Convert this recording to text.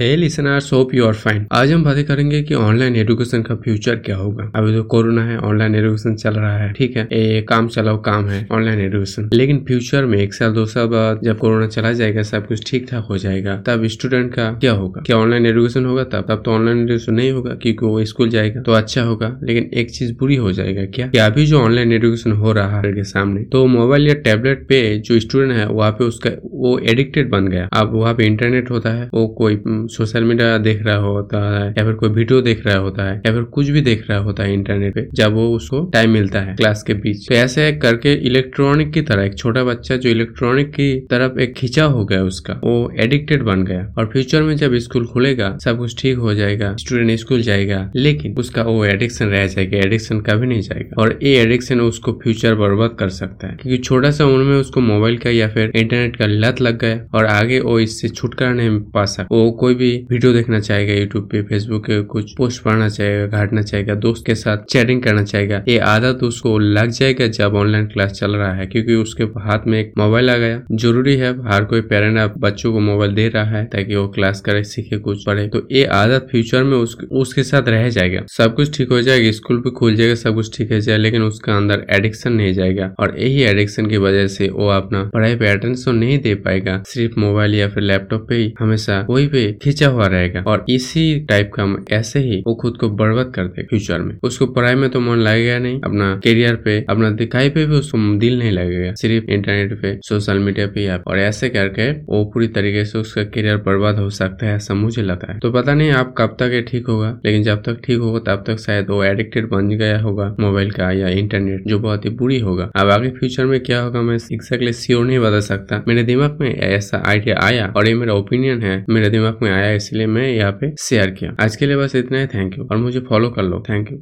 Hey listeners hope you are fine आज हम बातें करेंगे कि ऑनलाइन एजुकेशन का फ्यूचर क्या होगा। अभी तो कोरोना है ऑनलाइन एजुकेशन चल रहा है, ठीक है? ये काम चलाओ, काम है ऑनलाइन एजुकेशन लेकिन फ्यूचर में एक साल, दो साल बाद जब कोरोना चला जाएगा, सब कुछ ठीक ठाक हो जाएगा, तब स्टूडेंट का क्या होगा? क्या ऑनलाइन एजुकेशन होगा तब? तब तो ऑनलाइन एजुकेशन नहीं होगा, क्योंकि वो स्कूल जाएगा तो अच्छा होगा। लेकिन एक चीज़ बुरी हो जाएगा क्या? कि अभी जो ऑनलाइन एजुकेशन हो रहा है सामने तो मोबाइल या टेबलेट पे जो स्टूडेंट है, वहाँ पे उसका, वो एडिक्टेड बन गया। अब वहाँ पे इंटरनेट होता है, वो कोई सोशल मीडिया देख रहा होता है, या फिर कोई वीडियो देख रहा होता है, या फिर कुछ भी देख रहा होता है इंटरनेट पे, जब वो उसको टाइम मिलता है क्लास के बीच तो ऐसे करके इलेक्ट्रॉनिक की तरह, एक छोटा बच्चा जो इलेक्ट्रॉनिक की तरफ़ एक खिंचा हो गया उसका, वो एडिक्टेड बन गया। और फ्यूचर में जब स्कूल खुलेगा, सब कुछ ठीक हो जाएगा स्टूडेंट स्कूल जाएगा, लेकिन उसका वो एडिक्शन रह जाएगा एडिक्शन कभी नहीं जाएगा। और ये एडिक्शन उसको फ्यूचर बर्बाद कर सकता है, क्योंकि छोटा सा उम्र में उसको मोबाइल का या फिर इंटरनेट का लत लग गया, और आगे वो इससे छुटकारा नहीं पा सकता। वो कोई भी वीडियो देखना चाहेगा यूट्यूब पे फेसबुक पे कुछ पोस्ट पढ़ना चाहेगा घाटना चाहेगा दोस्त के साथ चैटिंग करना चाहेगा ये आदत उसको लग जाएगा जब ऑनलाइन क्लास चल रहा है क्योंकि उसके हाथ में एक मोबाइल आ गया। ज़रूरी है हर कोई पेरेंट अब बच्चों को मोबाइल दे रहा है ताकि वो क्लास करे सीखे कुछ पढ़े। तो ये आदत फ्यूचर में उस, उसके साथ रह जाएगा। सब कुछ ठीक हो जाएगा स्कूल भी खुल जाएगा सब कुछ ठीक हो जाएगा लेकिन उसका अंदर एडिक्शन नहीं जाएगा। और यही एडिक्शन की वजह से वो अपना पढ़ाई पे अटेंशन नहीं दे पाएगा सिर्फ़ मोबाइल या फिर लैपटॉप पे ही। हमेशा वही पे खींचा हुआ रहेगा और इसी टाइप का ऐसे ही वो खुद को बर्बाद कर दे फ्यूचर में। उसको पढ़ाई में तो मन लगेगा नहीं, अपना करियर पे, अपना दिखाई पे भी उसको दिल नहीं लगेगा। सिर्फ़ इंटरनेट पे सोशल मीडिया पे या और ऐसे करके वो पूरी तरीके से उसका करियर बर्बाद हो सकता है, ऐसा मुझे लगता है। तो पता नहीं आप कब तक ये ठीक होगा, लेकिन जब तक ठीक होगा, तब तक शायद वो एडिक्टेड बन गया होगा मोबाइल का या इंटरनेट जो बहुत ही बुरी होगा। अब आगे फ्यूचर में क्या होगा, मैं एक्जैक्टली श्योर नहीं बता सकता। मेरे दिमाग में ऐसा आइडिया आया और ये मेरा ओपिनियन है। मेरे दिमाग में आया इसलिए मैं यहाँ पे शेयर किया। आज के लिए बस इतना ही। थैंक यू और मुझे फॉलो कर लो। Thank you